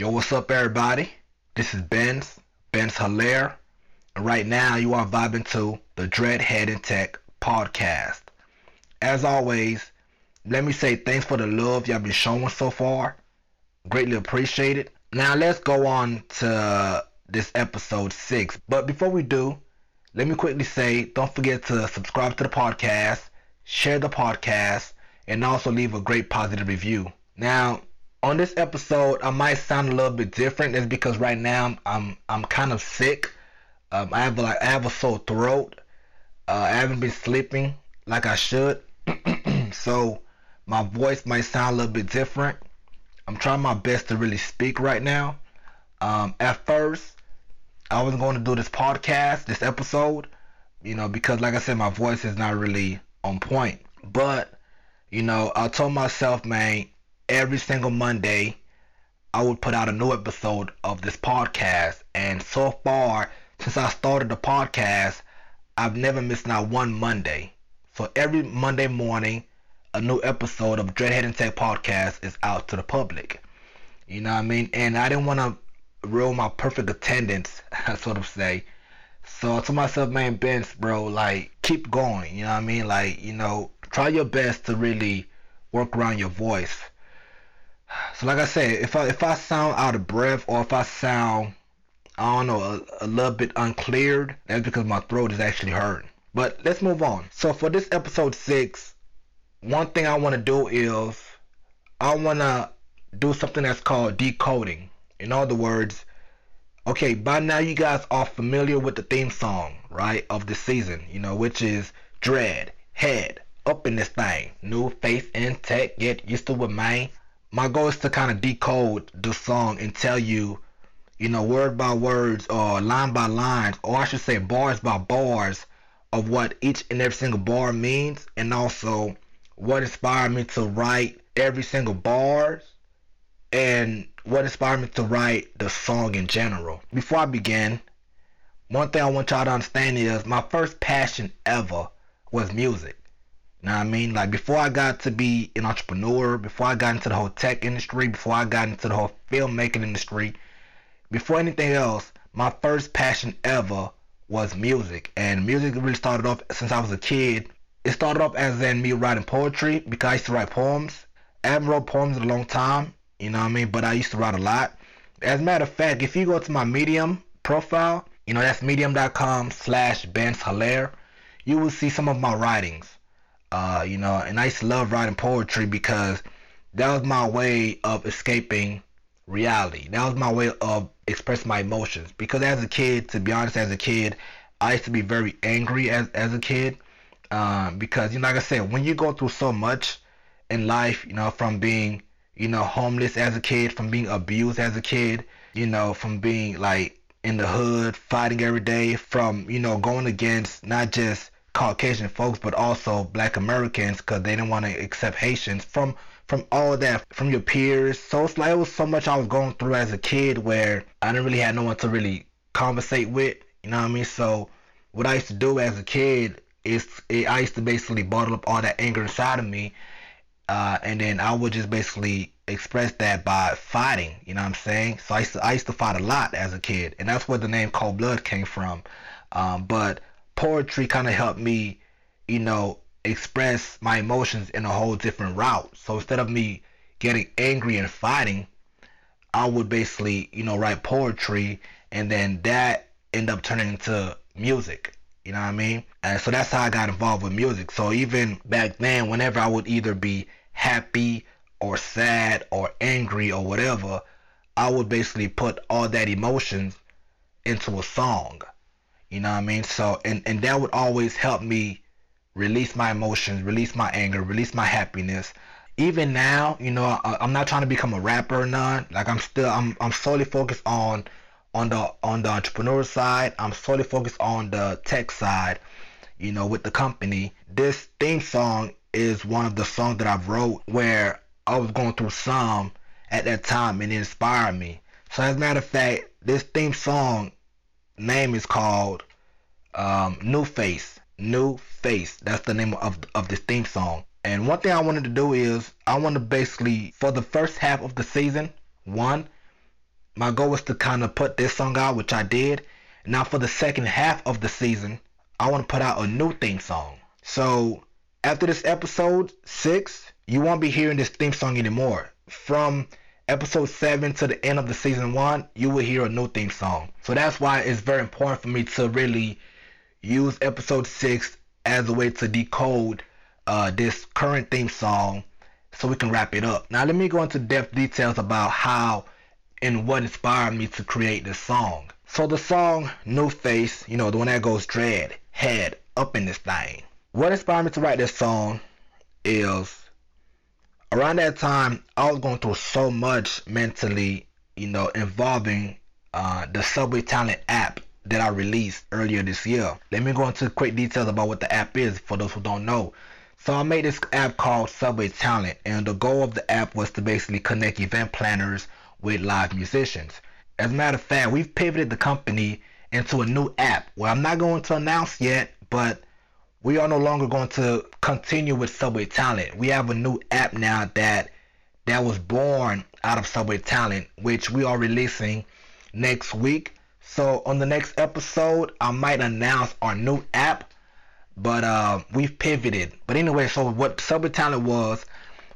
Yo, what's up, everybody? This is Benz, Benz Hilaire, and right now you are vibing to the Dreadhead and Tech podcast. As always, let me say thanks for the love y'all been showing so far. Greatly appreciate it. Now let's go on to this episode six. But before we do, let me quickly say don't forget to subscribe to the podcast, share the podcast, and also leave a great positive review. Now, on this episode, I might sound a little bit different. That's because right now I'm I'm kind of sick. Um, I have like I have a sore throat. Uh, I haven't been sleeping like I should, so my voice might sound a little bit different. I'm trying my best to really speak right now. Um, at first, I was going to do this podcast, this episode, you know, because like I said, my voice is not really on point. But you know, I told myself, man, every single Monday, I would put out a new episode of this podcast. And so far, since I started the podcast, I've never missed not one Monday. So every Monday morning, a new episode of Dreadhead and Tech podcast is out to the public. You know what I mean? And I didn't want to ruin my perfect attendance, I sort of say. So told myself, man, Benz, bro, like, keep going. You know what I mean? Like, you know, try your best to really work around your voice. So like I said, if I if I sound out of breath or if I sound I don't know a, a little bit uncleared, that's because my throat is actually hurting. But let's move on. So for this episode six, one thing I want to do is I want to do something that's called decoding. In other words, okay, by now you guys are familiar with the theme song, right, of the season, you know, which is Dread, Head, up in this thing. New face in tech, get used to it, man. My goal is to kind of decode the song and tell you, you know, word by words or line by line, or I should say bars by bars of what each and every single bar means, and also what inspired me to write every single bars and what inspired me to write the song in general. Before I begin, one thing I want y'all to understand is my first passion ever was music. You know what I mean? Like before I got to be an entrepreneur, before I got into the whole tech industry, before I got into the whole filmmaking industry, before anything else, my first passion ever was music. And music really started off since I was a kid. It started off as in me writing poetry because I used to write poems. I haven't wrote poems in a long time, you know what I mean? But I used to write a lot. As a matter of fact, if you go to my Medium profile, you know that's medium.com slash Benz Hilaire, you will see some of my writings. Uh, you know, and I used to love writing poetry because that was my way of escaping reality. That was my way of expressing my emotions. Because as a kid, to be honest, as a kid, I used to be very angry as, as a kid. Um, because, you know, like I said, when you go through so much in life, you know, from being, you know, homeless as a kid, from being abused as a kid, you know, from being like in the hood, fighting every day, from, you know, going against not just Caucasian folks, but also Black Americans because they didn't want to accept Haitians from from all that from your peers. So it's like it was so much I was going through as a kid where I didn't really have no one to really conversate with. You know what I mean? So what I used to do as a kid is it, I used to basically bottle up all that anger inside of me, uh, and then I would just basically express that by fighting. You know what I'm saying? So I used to I used to fight a lot as a kid, and that's where the name Cold Blood came from. Um, but poetry kind of helped me, you know, express my emotions in a whole different route. So instead of me getting angry and fighting, I would basically, you know, write poetry and then that end up turning into music. You know what I mean? And so that's how I got involved with music. So even back then, whenever I would either be happy or sad or angry or whatever, I would basically put all that emotions into a song. You know what I mean? So and and that would always help me release my emotions, release my anger, release my happiness. Even now, you know, I, I'm not trying to become a rapper or none. Like I'm still, I'm, I'm solely focused on, on the, on the entrepreneur side. I'm solely focused on the tech side. You know, with the company. This theme song is one of the songs that I've wrote where I was going through some at that time and it inspired me. So as a matter of fact, this theme song name is called um, New Face. New Face. That's the name of of this theme song. And one thing I wanted to do is I want to basically for the first half of the season, one, my goal was to kind of put this song out, which I did. Now for the second half of the season, I want to put out a new theme song. So after this episode six, you won't be hearing this theme song anymore. From episode 7 to the end of the season 1, you will hear a new theme song. So that's why it's very important for me to really use episode 6 as a way to decode uh, this current theme song so we can wrap it up. Now let me go into depth details about how and what inspired me to create this song. So the song New Face, you know, the one that goes dread, head, up in this thing. What inspired me to write this song is around that time I was going through so much mentally, you know, involving uh, the Subway Talent app that I released earlier this year. Let me go into quick details about what the app is for those who don't know. So I made this app called Subway Talent and the goal of the app was to basically connect event planners with live musicians. As a matter of fact, we've pivoted the company into a new app where I'm not going to announce yet, but we are no longer going to continue with Subway Talent. We have a new app now that that was born out of Subway Talent, which we are releasing next week. So on the next episode, I might announce our new app, but uh, we've pivoted. But anyway, so what Subway Talent was,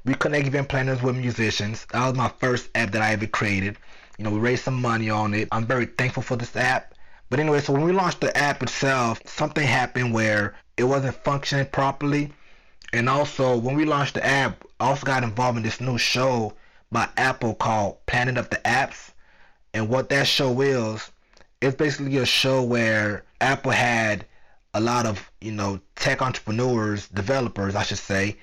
we connect event planners with musicians. That was my first app that I ever created. You know, we raised some money on it. I'm very thankful for this app. But anyway, so when we launched the app itself, something happened where it wasn't functioning properly. And also, when we launched the app, I also got involved in this new show by Apple called Planet of the Apps. And what that show is, it's basically a show where Apple had a lot of, you know, tech entrepreneurs, developers, I should say,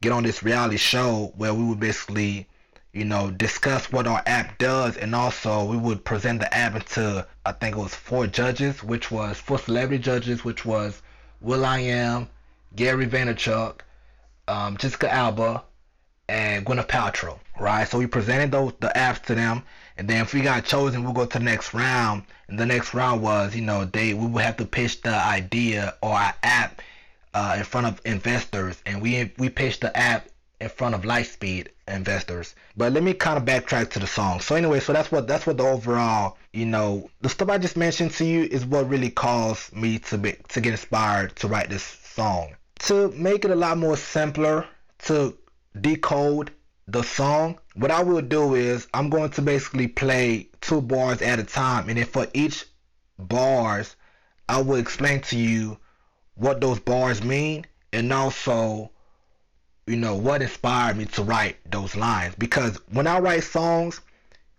get on this reality show where we would basically, you know, discuss what our app does and also we would present the app to I think it was four judges, which was four celebrity judges, which was will.i.am, Gary Vaynerchuk, um, Jessica Alba, and Gwyneth Paltrow, right? So we presented those the apps to them, and then if we got chosen, we'll go to the next round. And the next round was, you know, they we would have to pitch the idea or our app uh, in front of investors, and we we pitched the app in front of Lightspeed investors. But let me kind of backtrack to the song. So anyway, so that's what that's what the overall, you know, the stuff I just mentioned to you is what really caused me to be to get inspired to write this song. To make it a lot more simpler to decode the song, what I will do is I'm going to basically play two bars at a time and then for each bars I will explain to you what those bars mean and also you know, what inspired me to write those lines. Because when I write songs,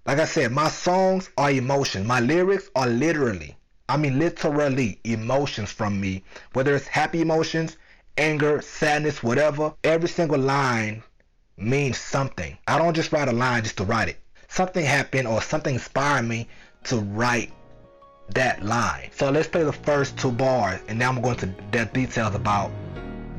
like I said, my songs are emotions. My lyrics are literally, I mean literally emotions from me. Whether it's happy emotions, anger, sadness, whatever, every single line means something. I don't just write a line just to write it. Something happened or something inspired me to write that line. So let's play the first two bars and now I'm going to the details about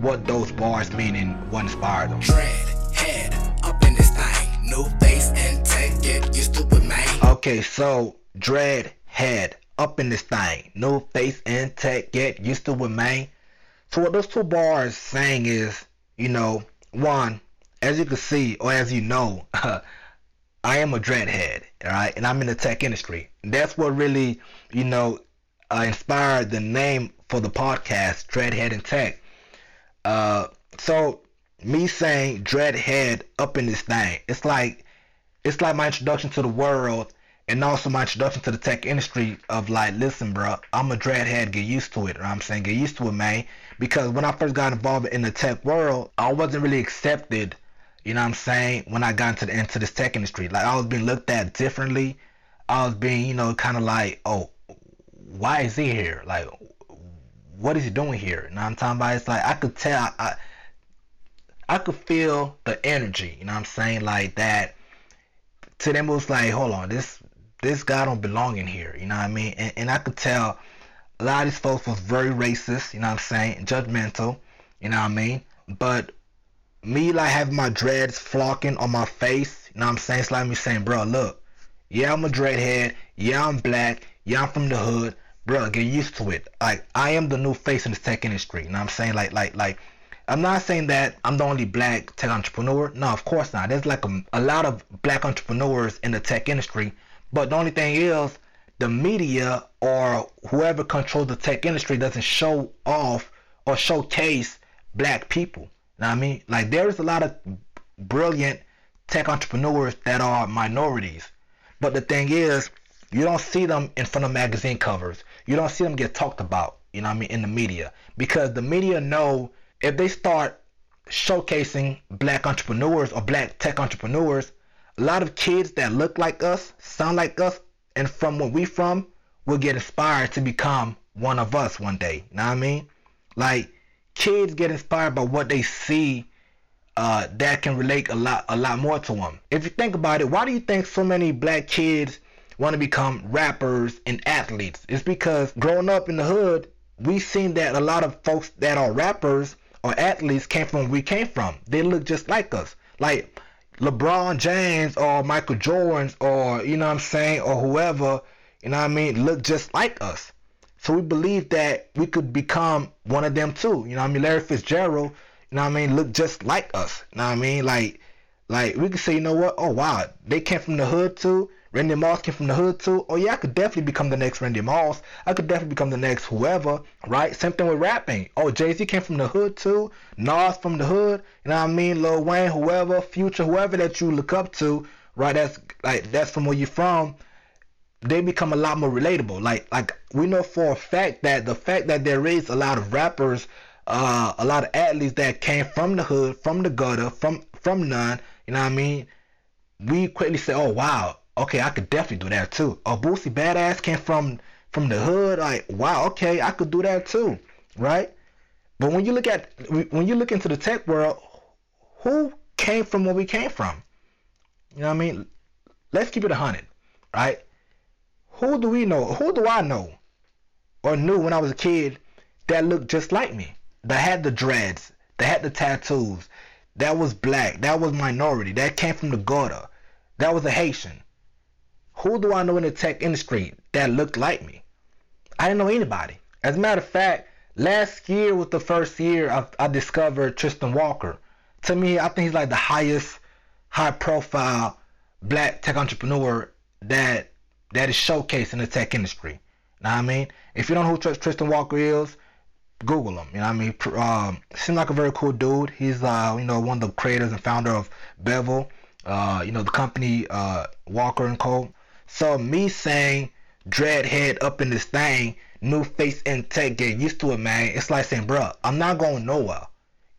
what those bars mean and what inspired them. Dread, head, up in this thing. New face and tech, get used to it, man. Okay, so dread, head, up in this thing. New face and tech, get used to it, man. So what those two bars saying is, you know, one, as you can see or as you know, I am a dreadhead, all right, and I'm in the tech industry. That's what really, you know, uh, inspired the name for the podcast, Dreadhead and Tech. Uh, so me saying dreadhead up in this thing, it's like it's like my introduction to the world and also my introduction to the tech industry of like, listen, bro, I'm a dreadhead. Get used to it. I'm saying get used to it, man. Because when I first got involved in the tech world, I wasn't really accepted. You know what I'm saying? When I got into the, into this tech industry, like I was being looked at differently. I was being, you know, kind of like, oh, why is he here? Like, what is he doing here? You know I'm talking about? It's like I could tell I I could feel the energy, you know what I'm saying? Like that to them it was like, hold on, this this guy don't belong in here, you know what I mean? And, and I could tell a lot of these folks was very racist, you know what I'm saying, judgmental, you know what I mean? But me like having my dreads flocking on my face, you know what I'm saying? It's like me saying, bro, look, yeah, I'm a dreadhead, yeah, I'm black, yeah, I'm from the hood, bro, get used to it. Like I am the new face in the tech industry. You know what I'm saying? Like like like I'm not saying that I'm the only black tech entrepreneur. No, of course not. There's like a, a lot of black entrepreneurs in the tech industry, But the only thing is, the media or whoever controls the tech industry doesn't show off or showcase black people. You know what I mean? Like there's a lot of brilliant tech entrepreneurs that are minorities. But the thing is, you don't see them in front of magazine covers. You don't see them get talked about, you know what I mean, in the media. Because the media know if they start showcasing black entrepreneurs or black tech entrepreneurs, a lot of kids that look like us, sound like us, and from where we from will get inspired to become one of us one day. You know what I mean? Like kids get inspired by what they see uh, that can relate a lot a lot more to them. If you think about it, why do you think so many black kids want to become rappers and athletes? It's because growing up in the hood, we've seen that a lot of folks that are rappers or athletes came from where we came from. They look just like us. Like LeBron James or Michael Jordan's or you know what I'm saying or whoever, you know what I mean, look just like us. So we believe that we could become one of them too. You know what I mean? Larry Fitzgerald, you know what I mean, look just like us. You know what I mean? Like like we could say, you know what? Oh wow, they came from the hood too. Randy Moss came from the hood too. Oh yeah, I could definitely become the next Randy Moss. I could definitely become the next whoever, right? Same thing with rapping. Oh, Jay Z came from the hood too. Nas from the hood. You know what I mean? Lil Wayne, whoever, Future, whoever that you look up to, right? That's like that's from where you're from. They become a lot more relatable. Like like we know for a fact that the fact that there is a lot of rappers, uh, a lot of athletes that came from the hood, from the gutter, from from none. You know what I mean? We quickly say, oh wow, okay, I could definitely do that too. A Boosie Badazz came from from the hood. Like, wow, okay, I could do that too, right? But when you look at when you look into the tech world, who came from where we came from? You know what I mean? Let's keep it a hundred, right? Who do we know? Who do I know or knew when I was a kid that looked just like me? That had the dreads, that had the tattoos, that was black, that was minority, that came from the gutter, that was a Haitian. Who do I know in the tech industry that looked like me? I didn't know anybody. As a matter of fact, last year was the first year I, I discovered Tristan Walker. To me, I think he's like the highest high profile black tech entrepreneur that that is showcased in the tech industry. Know what I mean? If you don't know who Tristan Walker is, Google him. You know what I mean? Um, seems like a very cool dude. He's uh, you know one of the creators and founder of Bevel. Uh, you know the company uh, Walker and Co. So me saying dreadhead up in this thing, new face and tech, get used to it, man. It's like saying, bro, I'm not going nowhere.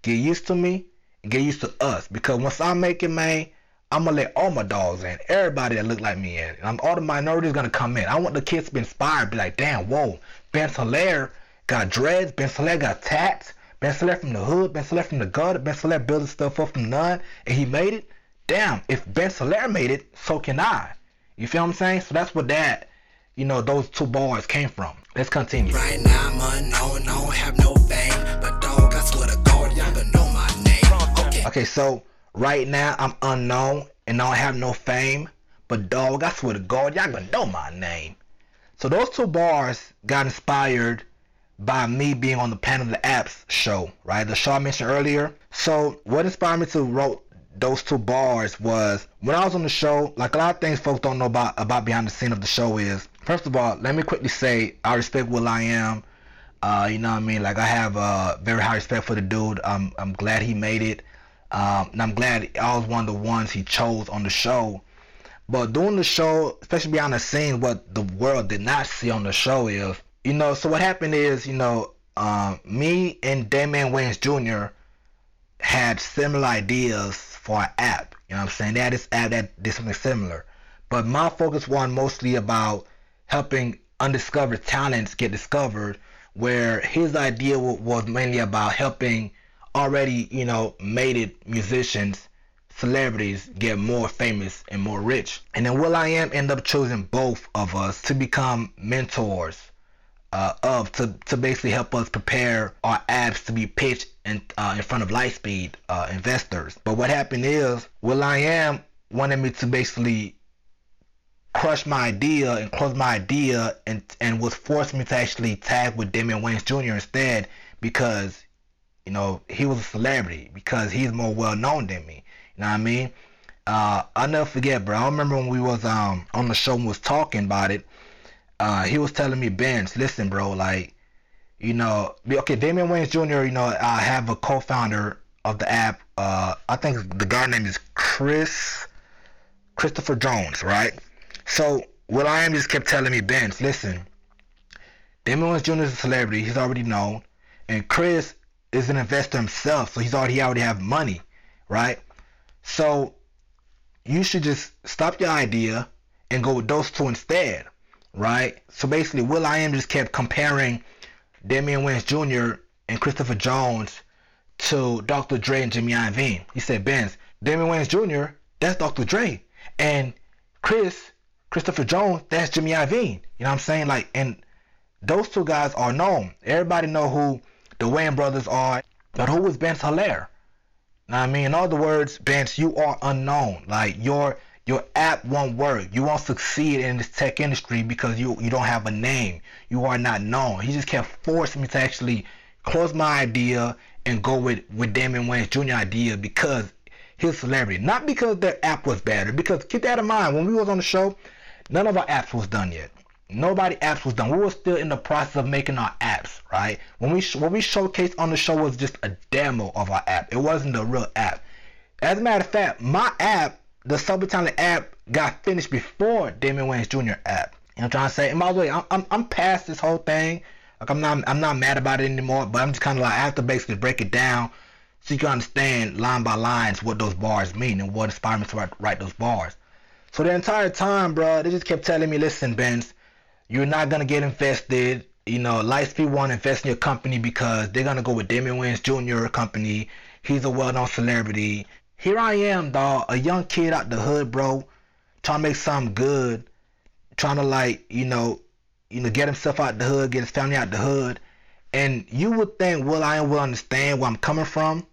Get used to me get used to us. Because once I make it, man, I'm gonna let all my dogs in, everybody that look like me in. And all the minorities gonna come in. I want the kids to be inspired, be like, damn, whoa, Ben Hilaire got dreads, Ben Hilaire got tats, Ben Hilaire from the hood, Ben Hilaire from the gutter, Ben Hilaire building stuff up from none, and he made it. Damn, if Ben Hilaire made it, so can I. You feel what I'm saying? So that's what that, you know, those two bars came from. Let's continue. Right now I'm unknown, I don't have no fame, but dog, I swear to God, y'all gonna know my name. Okay. Okay, so right now I'm unknown and I don't have no fame, but dog, I swear to God, y'all gonna know my name. So those two bars got inspired by me being on the Planet of the Apps show, right? The show I mentioned earlier. So what inspired me to wrote those two bars was when I was on the show, like a lot of things folks don't know about about behind the scene of the show is first of all, let me quickly say I respect will.i.am. Uh, you know what I mean? Like I have a uh, very high respect for the dude. I'm I'm glad he made it. Um, and I'm glad I was one of the ones he chose on the show. But doing the show, especially behind the scenes, what the world did not see on the show is, you know, so what happened is, you know, um, me and Damon Wayans Jr. had similar ideas for an app. You know what I'm saying? They had app that did something similar. But my focus was mostly about helping undiscovered talents get discovered, where his idea was mainly about helping already, you know, made it musicians, celebrities get more famous and more rich. And then will.i.am end up choosing both of us to become mentors uh, of to, to basically help us prepare our apps to be pitched in, uh, in front of Lightspeed uh, investors. But what happened is, will.i.am wanted me to basically crush my idea and close my idea and, and was forcing me to actually tag with Damon Wayans Jr. instead because, you know, he was a celebrity, because he's more well known than me. You know what I mean? Uh, I'll never forget, bro. I remember when we was um on the show and was talking about it. Uh, he was telling me, Benz, listen, bro, like, you know, okay, Damian Wayans Jr. You know, I have a co-founder of the app. Uh, I think the guy name is Chris Christopher Jones, right? So will.i.am just kept telling me, Benz, listen, Damian Wayans Jr. is a celebrity. He's already known, and Chris is an investor himself, so he's already he already have money, right? So you should just stop your idea and go with those two instead, right? So basically, will.i.am just kept comparing Damian Wayans Jr. and Christopher Jones to Dr. Dre and Jimmy Iovine. He said, Benz, Damian Wayans Jr. That's Dr. Dre, and Chris Christopher Jones, that's Jimmy Iovine. You know what I'm saying? Like, and those two guys are known. Everybody know who the Wayans brothers are, but who is Benz Hilaire? Now I mean, in other words, Benz, you are unknown. Like your your app won't work. You won't succeed in this tech industry because you you don't have a name. You are not known. He just kept forcing me to actually close my idea and go with with Damian Wayans Jr. idea because his celebrity, not because their app was better. Because keep that in mind, when we was on the show, none of our apps was done yet. Nobody apps was done. We were still in the process of making our apps, right? When we what we showcased on the show was just a demo of our app. It wasn't the real app. As a matter of fact, my app, the Talent app, got finished before Damian Wayans Jr. app. You know what I'm trying to say? And by the way, I'm, I'm, I'm past this whole thing. Like I'm not I'm not mad about it anymore. But I'm just kind of like I have to basically break it down so you can understand line by lines what those bars mean and what inspired me to write, write those bars. So the entire time, bro, they just kept telling me, listen, Benz, you're not gonna get invested. You know, Lightspeed want to invest in your company because they're gonna go with Damian Wayans Jr. company. He's a well-known celebrity. Here I am, dog, a young kid out the hood, bro, trying to make something good, trying to like, you know, you know, get himself out the hood, get his family out the hood. And you would think Will I will understand where I'm coming from.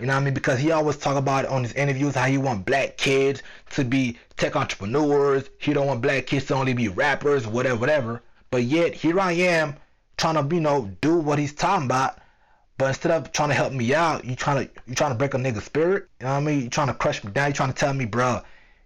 You know what I mean? Because he always talk about on his interviews how he want black kids to be tech entrepreneurs. He don't want black kids to only be rappers, whatever, whatever. But yet here I am trying to, you know, do what he's talking about. But instead of trying to help me out, you trying to you trying to break a nigga spirit. You know what I mean? You trying to crush me down. You trying to tell me, bro,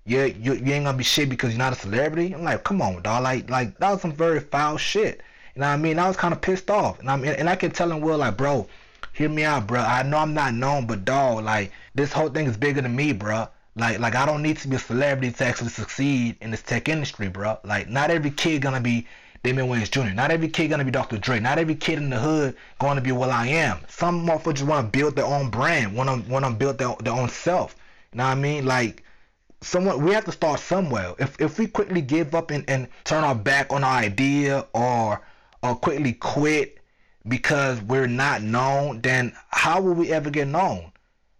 yeah, you, you ain't gonna be shit because you're not a celebrity. I'm like, come on, dog. Like like that was some very foul shit. You know what I mean? I was kind of pissed off, and I mean, and I kept telling Will like, bro, hear me out, bro. I know I'm not known, but dog, like this whole thing is bigger than me, bro. Like, like I don't need to be a celebrity to actually succeed in this tech industry, bro. Like, not every kid gonna be Damian Wayans Jr. Not every kid gonna be Dr. Dre. Not every kid in the hood to be what I am. Some motherfuckers want to build their own brand, want to build their, their own self. You know what I mean? Like, someone we have to start somewhere. If if we quickly give up and, and turn our back on our idea or or quickly quit because we're not known, then how will we ever get known?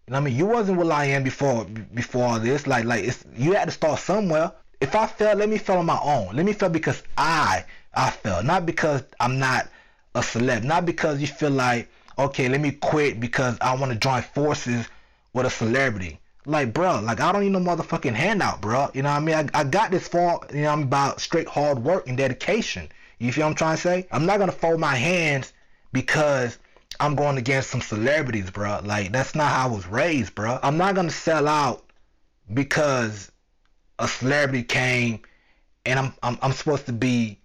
You know what I mean? You wasn't what I am before before this. Like like it's you had to start somewhere. If I fail, let me fail on my own. Let me fail because I I fail, not because I'm not a celeb, not because you feel like okay, let me quit because I want to join forces with a celebrity. Like, bro, like I don't need no motherfucking handout, bro. You know what I mean? I, I got this far, you know, I'm about straight hard work and dedication. You feel what I'm trying to say? I'm not gonna fold my hands because I'm going against some celebrities, bro. Like that's not how I was raised, bro. I'm not gonna sell out because a celebrity came and I'm I'm, I'm supposed to be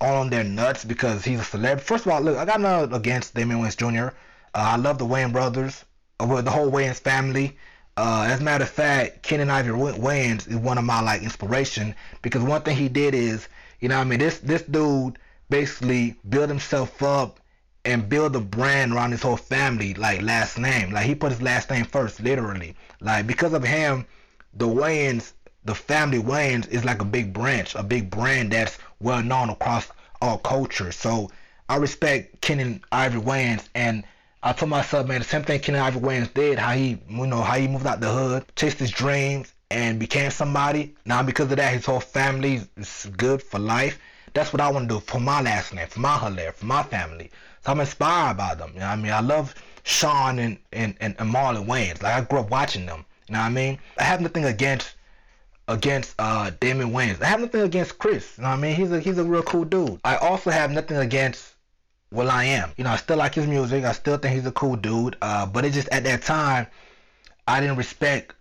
on their nuts because he's a celebrity. First of all, look, I got nothing against Damian Wayans Jr. Uh, I love the Wayans brothers, uh, with the whole Wayans family. Uh, as a matter of fact, Keenen Ivory Wayans is one of my like inspiration because one thing he did is, you know, I mean, this this dude basically build himself up and build a brand around his whole family, like last name. Like he put his last name first, literally. Like because of him, the Wayans, the family Wayans is like a big branch, a big brand that's well known across all cultures. So I respect Keenen Ivory Wayans and I told myself, man, the same thing Keenen Ivory Wayans did, how he you know, how he moved out the hood, chased his dreams and became somebody. Now because of that his whole family is good for life. That's what I want to do for my last name, for my Hilaire, for my family. So I'm inspired by them. You know what I mean? I love Sean and, and, and, and Marlon Wayans. Like I grew up watching them. You know what I mean? I have nothing against against uh Damian Wayans. I have nothing against Chris. You know what I mean? He's a he's a real cool dude. I also have nothing against will.i.am. You know, I still like his music. I still think he's a cool dude. Uh, but it just at that time I didn't respect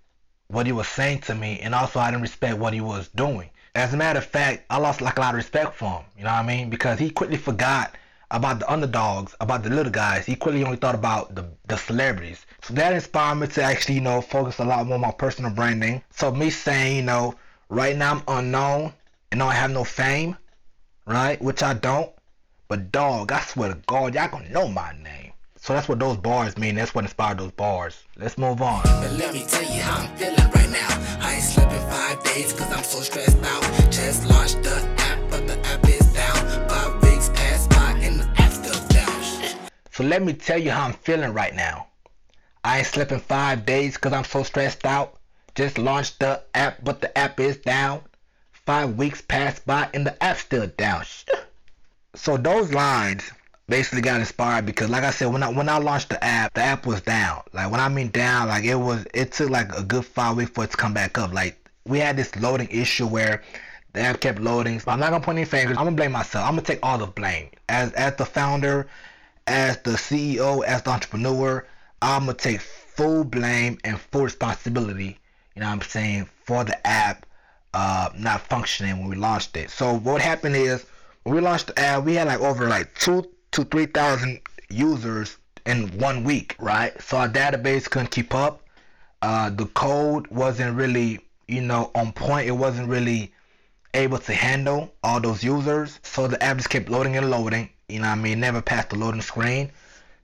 what he was saying to me, and also I didn't respect what he was doing. As a matter of fact, I lost like a lot of respect for him. You know what I mean? Because he quickly forgot about the underdogs, about the little guys. He quickly only thought about the, the celebrities. So that inspired me to actually, you know, focus a lot more on my personal branding. So me saying, you know, right now I'm unknown and I have no fame, right? Which I don't. But dog, I swear to God, y'all gonna know my name. So that's what those bars mean. That's what inspired those bars. Let's move on. But let me tell you how I'm feeling right now. I ain't slept in five days cause I'm so stressed out. Just launched the app, but the app is down. Five weeks passed by and the app still down. So let me tell you how I'm feeling right now. I ain't slept in five days because I'm so stressed out. Just launched the app, but the app is down. Five weeks passed by and the app still down. So those lines basically got inspired because like I said, when I when I launched the app, the app was down. Like when I mean down, like it was it took like a good five weeks for it to come back up. Like we had this loading issue where the app kept loading. So I'm not gonna point any fingers. I'm gonna blame myself. I'm gonna take all the blame. As as the founder, as the CEO, as the entrepreneur, I'm gonna take full blame and full responsibility. You know what I'm saying for the app uh, not functioning when we launched it. So what happened is when we launched the app, we had like over like two to three thousand users in one week, right? So our database couldn't keep up. Uh, the code wasn't really, you know, on point. It wasn't really able to handle all those users. So the app just kept loading and loading. You know I mean? Never passed the loading screen.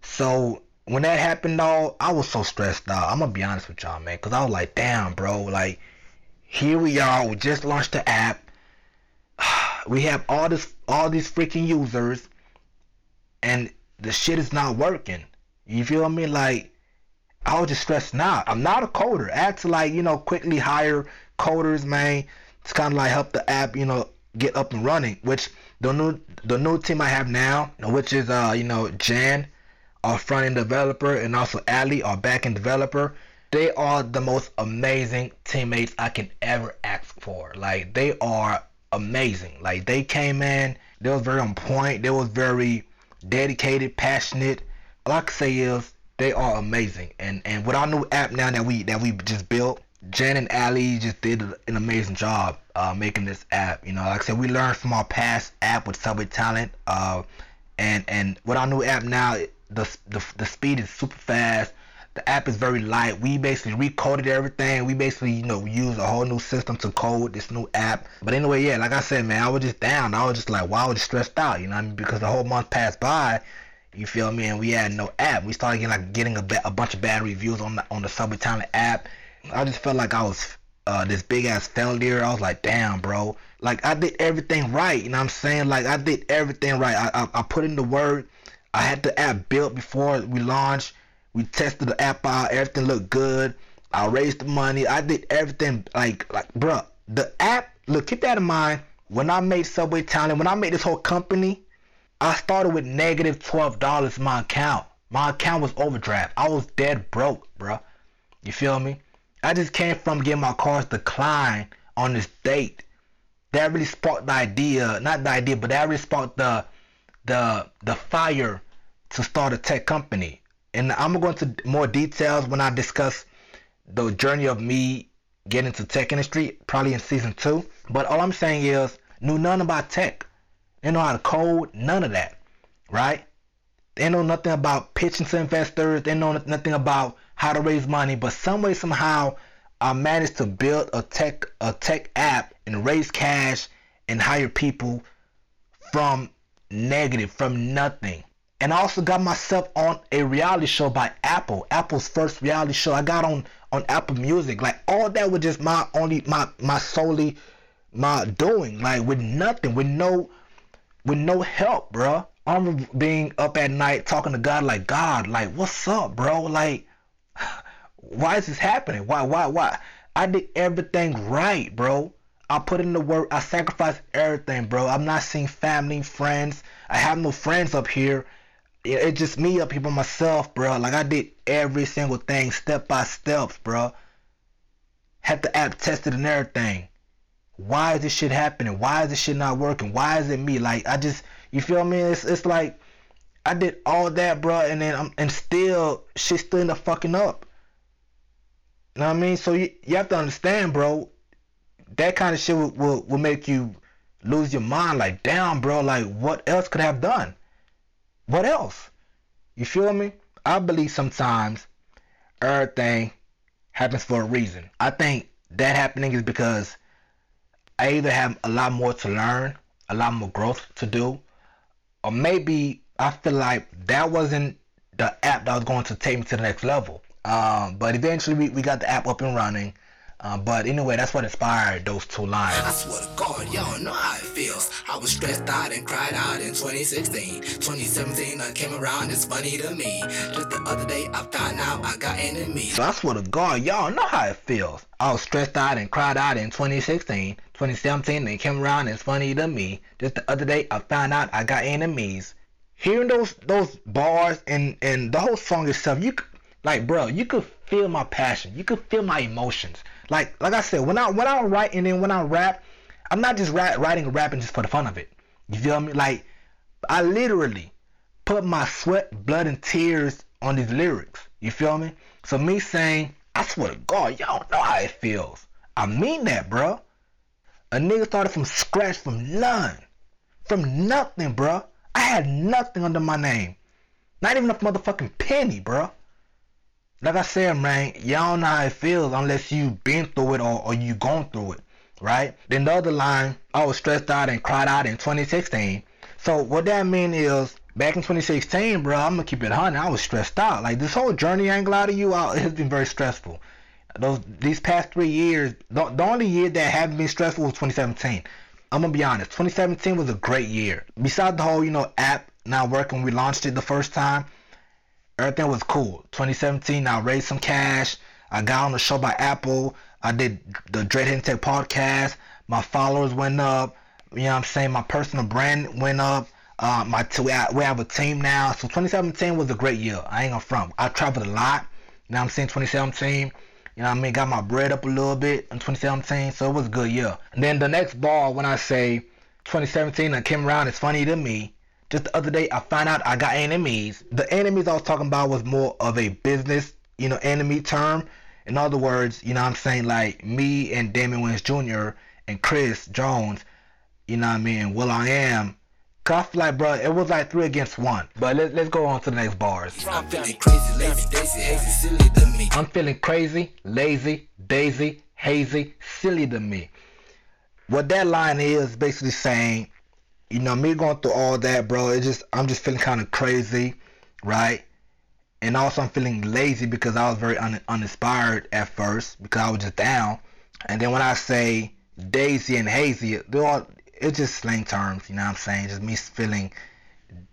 So when that happened, though, I was so stressed out. I'm gonna be honest with y'all, man, because I was like, damn, bro, like here we are. We just launched the app. We have all this, all these freaking users, and the shit is not working. You feel me? Like I was just stressed out. I'm not a coder. I had to like, you know, quickly hire coders, man, to kind of like help the app, you know, get up and running. Which the new the new team I have now, which is uh, you know, Jan, our front end developer, and also Ali, our back end developer. They are the most amazing teammates I can ever ask for. Like they are amazing. Like they came in, they was very on point. They was very dedicated, passionate. All I can say is they are amazing. And and with our new app now that we that we just built, Jen and Ali just did an amazing job uh, making this app. You know, like I said, we learned from our past app with Subway Talent. Uh, and and with our new app now, the the, the speed is super fast. The app is very light. We basically recoded everything. We basically, you know, use a whole new system to code this new app. But anyway, yeah, like I said, man, I was just down. I was just like, I was just stressed out, you know, I mean? because the whole month passed by. You feel me? And we had no app. We started getting like getting a, ba- a bunch of bad reviews on the on the Subway Talent app. I just felt like I was uh, this big ass failure. I was like, damn, bro. Like I did everything right. You know what I'm saying? Like I did everything right. I, I, I put in the word. I had the app built before we launched. We tested the app out. Everything looked good. I raised the money. I did everything like like bruh. The app. Look, keep that in mind. When I made Subway Talent, when I made this whole company, I started with negative twelve dollars in my account. My account was overdraft. I was dead broke, bruh. You feel me? I just came from getting my car's declined on this date. That really sparked the idea, not the idea, but that really sparked the the the fire to start a tech company. And I'm going to go into more details when I discuss the journey of me getting into tech industry, probably in season two. But all I'm saying is, knew nothing about tech. They know how to code, none of that, right? They know nothing about pitching to investors. They know nothing about how to raise money. But some way, somehow, I managed to build a tech a tech app and raise cash and hire people from negative, from nothing. And I also got myself on a reality show by Apple. Apple's first reality show. I got on on Apple Music. Like all that was just my only my my solely my doing. Like with nothing, with no with no help, bro. I'm being up at night talking to God like God, like what's up, bro? Like why is this happening? Why why why? I did everything right, bro. I put in the work. I sacrificed everything, bro. I'm not seeing family, friends. I have no friends up here it's just me up here by myself, bro. Like I did every single thing step by steps, bro. Had the app tested and everything. Why is this shit happening? Why is this shit not working? Why is it me? Like I just, you feel me? It's it's like I did all that, bro, and then I'm and still shit still in the fucking up. You know what I mean? So you, you have to understand, bro. That kind of shit will, will, will make you lose your mind. Like, damn, bro. Like, what else could I have done? What else? You feel me? I believe sometimes everything happens for a reason. I think that happening is because I either have a lot more to learn, a lot more growth to do, or maybe I feel like that wasn't the app that was going to take me to the next level. Um, but eventually we, we got the app up and running. Uh, but anyway, that's what inspired those two lines. I swear to God, y'all know how it feels. I was stressed out and cried out in 2016. 2017, I came around, it's funny to me. Just the other day, I found out I got enemies. So I swear to God, y'all know how it feels. I was stressed out and cried out in 2016. 2017, they came around, it's funny to me. Just the other day, I found out I got enemies. Hearing those those bars and and the whole song itself, you like, bro, you could feel my passion. You could feel my emotions. Like like I said, when I when I write and then when I rap, I'm not just rap, writing and rapping just for the fun of it. You feel me? Like I literally put my sweat, blood, and tears on these lyrics. You feel me? So me saying, I swear to God, y'all don't know how it feels. I mean that, bro. A nigga started from scratch, from none, from nothing, bro. I had nothing under my name, not even a motherfucking penny, bro like I said, man, y'all know how it feels unless you've been through it or, or you gone through it, right? Then the other line, I was stressed out and cried out in 2016. So what that mean is, back in 2016, bro, I'm gonna keep it 100. I was stressed out. Like this whole journey angle out of you, out, it has been very stressful. Those these past three years, the, the only year that haven't been stressful was 2017. I'm gonna be honest, 2017 was a great year. Besides the whole, you know, app not working, we launched it the first time everything was cool. 2017, I raised some cash. I got on the show by Apple. I did the Dread Tech podcast. My followers went up. You know what I'm saying? My personal brand went up. Uh, my t- we, have, we have a team now. So 2017 was a great year. I ain't gonna front. I traveled a lot. You know what I'm saying? 2017. You know what I mean? Got my bread up a little bit in 2017. So it was a good year. And then the next ball, when I say 2017, I came around, it's funny to me. Just the other day, I found out I got enemies. The enemies I was talking about was more of a business, you know, enemy term. In other words, you know I'm saying? Like me and Damon Wayans Jr. and Chris Jones, you know what I mean? will.i.am. Cause I feel like, bro, it was like three against one. But let, let's go on to the next bars. I'm feeling crazy, lazy, daisy, hazy, silly to me. I'm feeling crazy, lazy, daisy, hazy, silly to me. What that line is basically saying you know, me going through all that, bro, it just I'm just feeling kind of crazy, right? And also I'm feeling lazy because I was very un- uninspired at first because I was just down. And then when I say daisy and hazy, they're all it's just slang terms, you know what I'm saying? Just me feeling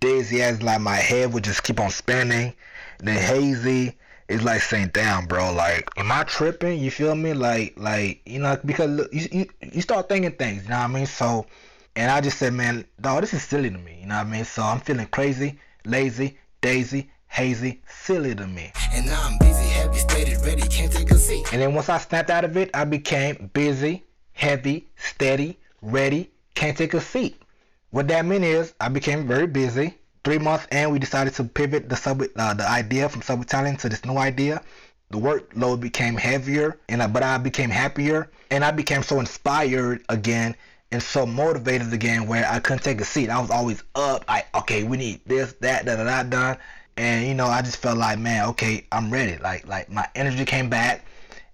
daisy as like my head would just keep on spinning. And then hazy is like saying, damn, bro, like, am I tripping? You feel me? Like, like, you know, because you, you, you start thinking things, you know what I mean? So and I just said, man, dog, this is silly to me. You know what I mean? So I'm feeling crazy, lazy, daisy, hazy, silly to me. And now I'm busy, heavy, steady, ready, can't take a seat. And then once I snapped out of it, I became busy, heavy, steady, ready, can't take a seat. What that meant is I became very busy. Three months and we decided to pivot the sub uh, the idea from Subway Talent to this new idea. The workload became heavier, and I, but I became happier, and I became so inspired again and so motivated again where I couldn't take a seat. I was always up. I okay, we need this, that, da da da done. And you know, I just felt like, man, okay, I'm ready. Like like my energy came back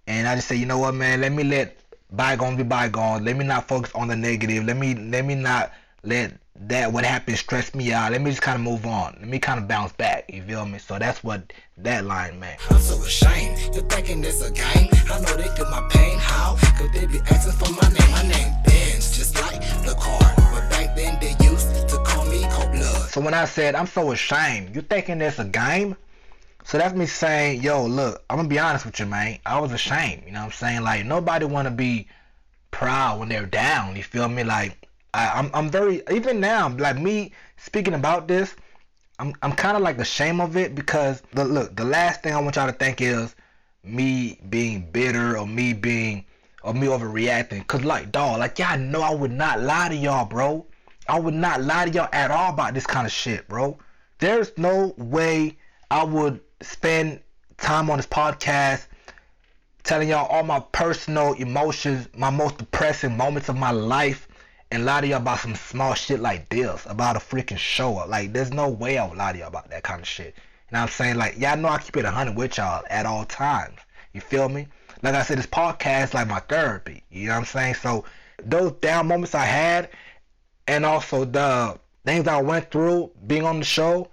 and I just said, you know what, man, let me let bygones be bygones. Let me not focus on the negative. Let me let me not let that what happened stress me out. Let me just kind of move on. Let me kind of bounce back. You feel me? So that's what that line meant. I'm so ashamed. You're thinking this a game. I know they feel my pain. How could they be asking for my name? My name Benz, just like the car. But back then they used to call me Cold Blood. So when I said I'm so ashamed, you thinking this a game? So that's me saying, yo, look, I'm gonna be honest with you, man. I was ashamed. You know what I'm saying? Like nobody wanna be proud when they're down. You feel me? Like I, am I'm, I'm very even now like me speaking about this. I'm I'm kind of like ashamed of it because the look the last thing I want y'all to think is me being bitter or me being or me overreacting. Cause like dog, like y'all know I would not lie to y'all, bro. I would not lie to y'all at all about this kind of shit, bro. There's no way I would spend time on this podcast telling y'all all my personal emotions, my most depressing moments of my life, and lie to y'all about some small shit like this, about a freaking show up. Like, there's no way I would lie to y'all about that kind of shit. You know what I'm saying? Like, y'all know I keep it 100 with y'all at all times. You feel me? Like I said, this podcast like my therapy. You know what I'm saying? So, those down moments I had, and also the things I went through being on the show,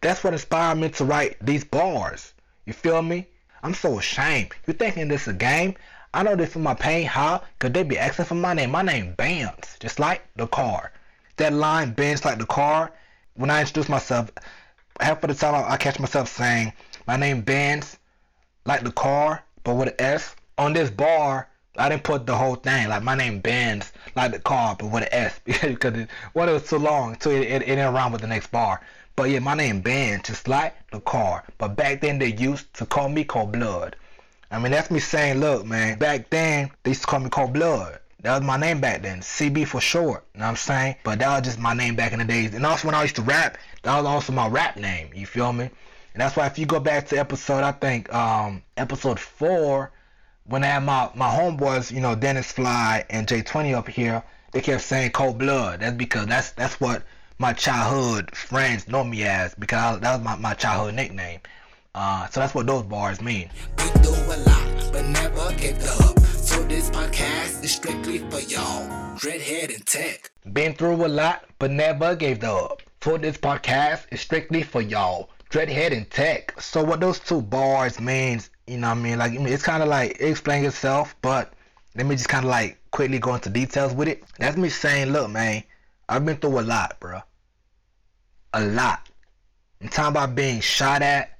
that's what inspired me to write these bars. You feel me? I'm so ashamed. You thinking this a game? I know this for my pain. How? could they be asking for my name. My name Benz, just like the car. That line Benz like the car. When I introduce myself, half of the time I, catch myself saying my name Benz, like the car, but with an S. On this bar, I didn't put the whole thing. Like my name Benz, like the car, but with an S because it, well, it was too long, so it, it, it didn't rhyme with the next bar. But yeah, my name Benz, just like the car. But back then they used to call me Cold Blood. I mean, that's me saying, look, man, back then they used to call me Cold Blood. That was my name back then, CB for short. You know what I'm saying? But that was just my name back in the days. And also when I used to rap, that was also my rap name. You feel me? And that's why if you go back to episode, I think um, episode four, when I had my my homeboys, you know, Dennis Fly and J20 up here, they kept saying Cold Blood. That's because that's that's what my childhood friends know me as because that was my, my childhood nickname. Uh, so that's what those bars mean. We do a lot, but never give up. So this podcast is strictly for y'all. Dreadhead and Tech. Been through a lot, but never gave up. So this podcast is strictly for y'all. Dreadhead and Tech. So what those two bars means, you know what I mean? Like it's kind of like it explains itself, but let me just kind of like quickly go into details with it. That's me saying, look, man, I've been through a lot, bro a lot. I'm talking about being shot at,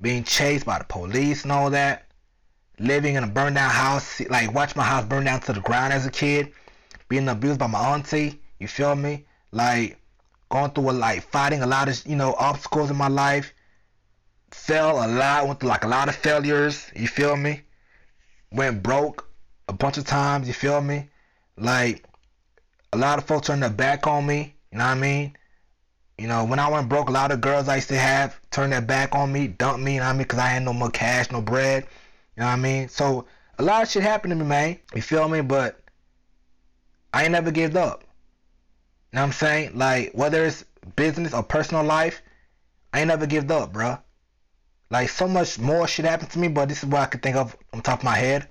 being chased by the police and all that, living in a burned down house, like watch my house burn down to the ground as a kid, being abused by my auntie, you feel me? Like going through a like fighting a lot of you know obstacles in my life. Fell a lot, went through like a lot of failures, you feel me? Went broke a bunch of times, you feel me? Like a lot of folks turned their back on me, you know what I mean? You know, when I went broke, a lot of girls I used to have turned their back on me, dumped me, you know what I mean? Because I had no more cash, no bread. You know what I mean? So, a lot of shit happened to me, man. You feel me? But I ain't never gave up. You know what I'm saying? Like, whether it's business or personal life, I ain't never give up, bro. Like, so much more shit happened to me, but this is what I could think of on top of my head.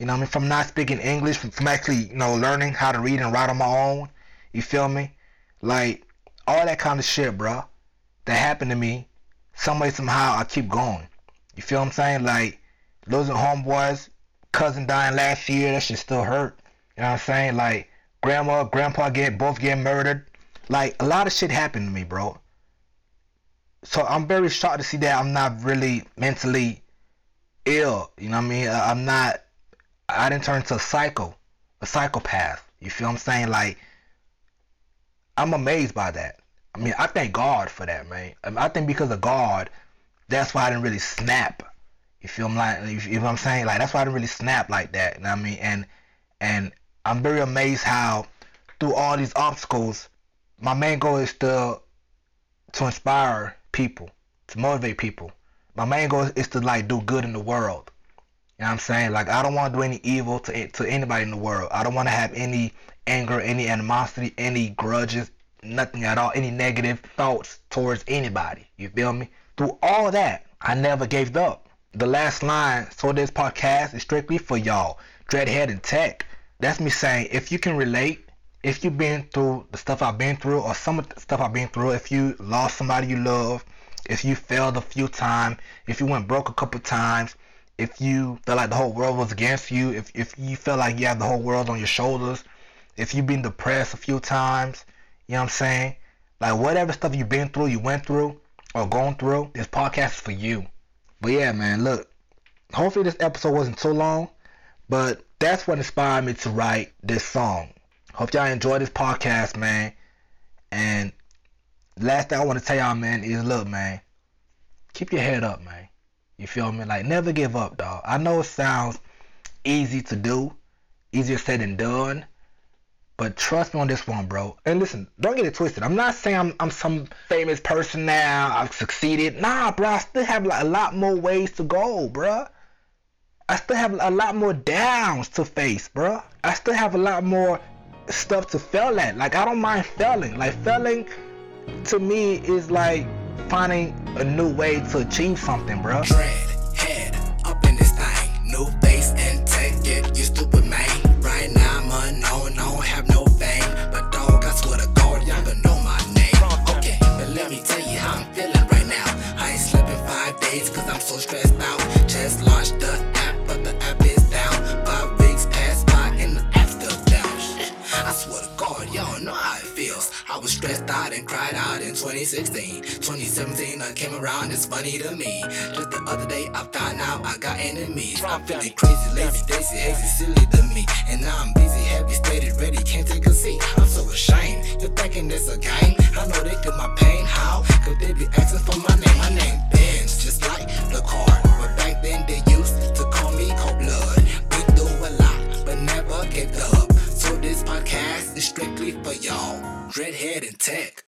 You know what I mean? From not speaking English, from, actually, you know, learning how to read and write on my own. You feel me? Like, all that kind of shit, bro, that happened to me, some way, somehow, I keep going. You feel what I'm saying? Like, losing homeboys, cousin dying last year, that shit still hurt. You know what I'm saying? Like, grandma, grandpa get both get murdered. Like, a lot of shit happened to me, bro. So I'm very shocked to see that I'm not really mentally ill. You know what I mean? I'm not, I didn't turn into a psycho, a psychopath. You feel I'm saying? Like, I'm amazed by that. I mean, I thank God for that, man. I, mean, I think because of God, that's why I didn't really snap. You feel me? Like, you know what I'm saying? Like, that's why I didn't really snap like that. You know what I mean? And and I'm very amazed how through all these obstacles, my main goal is to to inspire people, to motivate people. My main goal is to like do good in the world. You know what I'm saying? Like I don't want to do any evil to to anybody in the world. I don't want to have any anger, any animosity, any grudges, nothing at all, any negative thoughts towards anybody. You feel me? Through all that, I never gave up. The last line, so this podcast is strictly for y'all, Dreadhead and Tech. That's me saying, if you can relate, if you've been through the stuff I've been through, or some of the stuff I've been through, if you lost somebody you love, if you failed a few times, if you went broke a couple times, if you felt like the whole world was against you, if, if you felt like you have the whole world on your shoulders, if you've been depressed a few times, you know what I'm saying? Like whatever stuff you've been through, you went through, or going through, this podcast is for you. But yeah, man, look. Hopefully this episode wasn't too long, but that's what inspired me to write this song. Hope y'all enjoy this podcast, man. And last thing I want to tell y'all, man, is look, man, keep your head up, man. You feel me? Like never give up, dog. I know it sounds easy to do, easier said than done. But trust me on this one, bro. And listen, don't get it twisted. I'm not saying I'm, I'm some famous person now. I've succeeded. Nah, bro. I still have like a lot more ways to go, bro. I still have a lot more downs to face, bro. I still have a lot more stuff to fail at. Like I don't mind failing. Like failing to me is like finding a new way to achieve something, bro. Dread, head, up in this thing. New face and tech, get used to it, man. Right now I'm unknown, I don't have no fame. But dog, I swear to God, y'all gonna know my name. Okay, but let me tell you how I'm feeling right now. I ain't slept in five days cause I'm so stressed out. Just launched the stressed out and cried out in 2016. 2017, I came around, it's funny to me. Just the other day, I found out I got enemies. I'm feeling crazy, lazy, daisy, hazy, silly to me. And now I'm busy, heavy, stated, ready, can't take a seat. I'm so ashamed. You're thinking this a game? I know they feel my pain. How? Cause they be asking for my name. My name Benz, just like the car. But back then, they podcast is strictly for y'all. Dreadhead and Tech.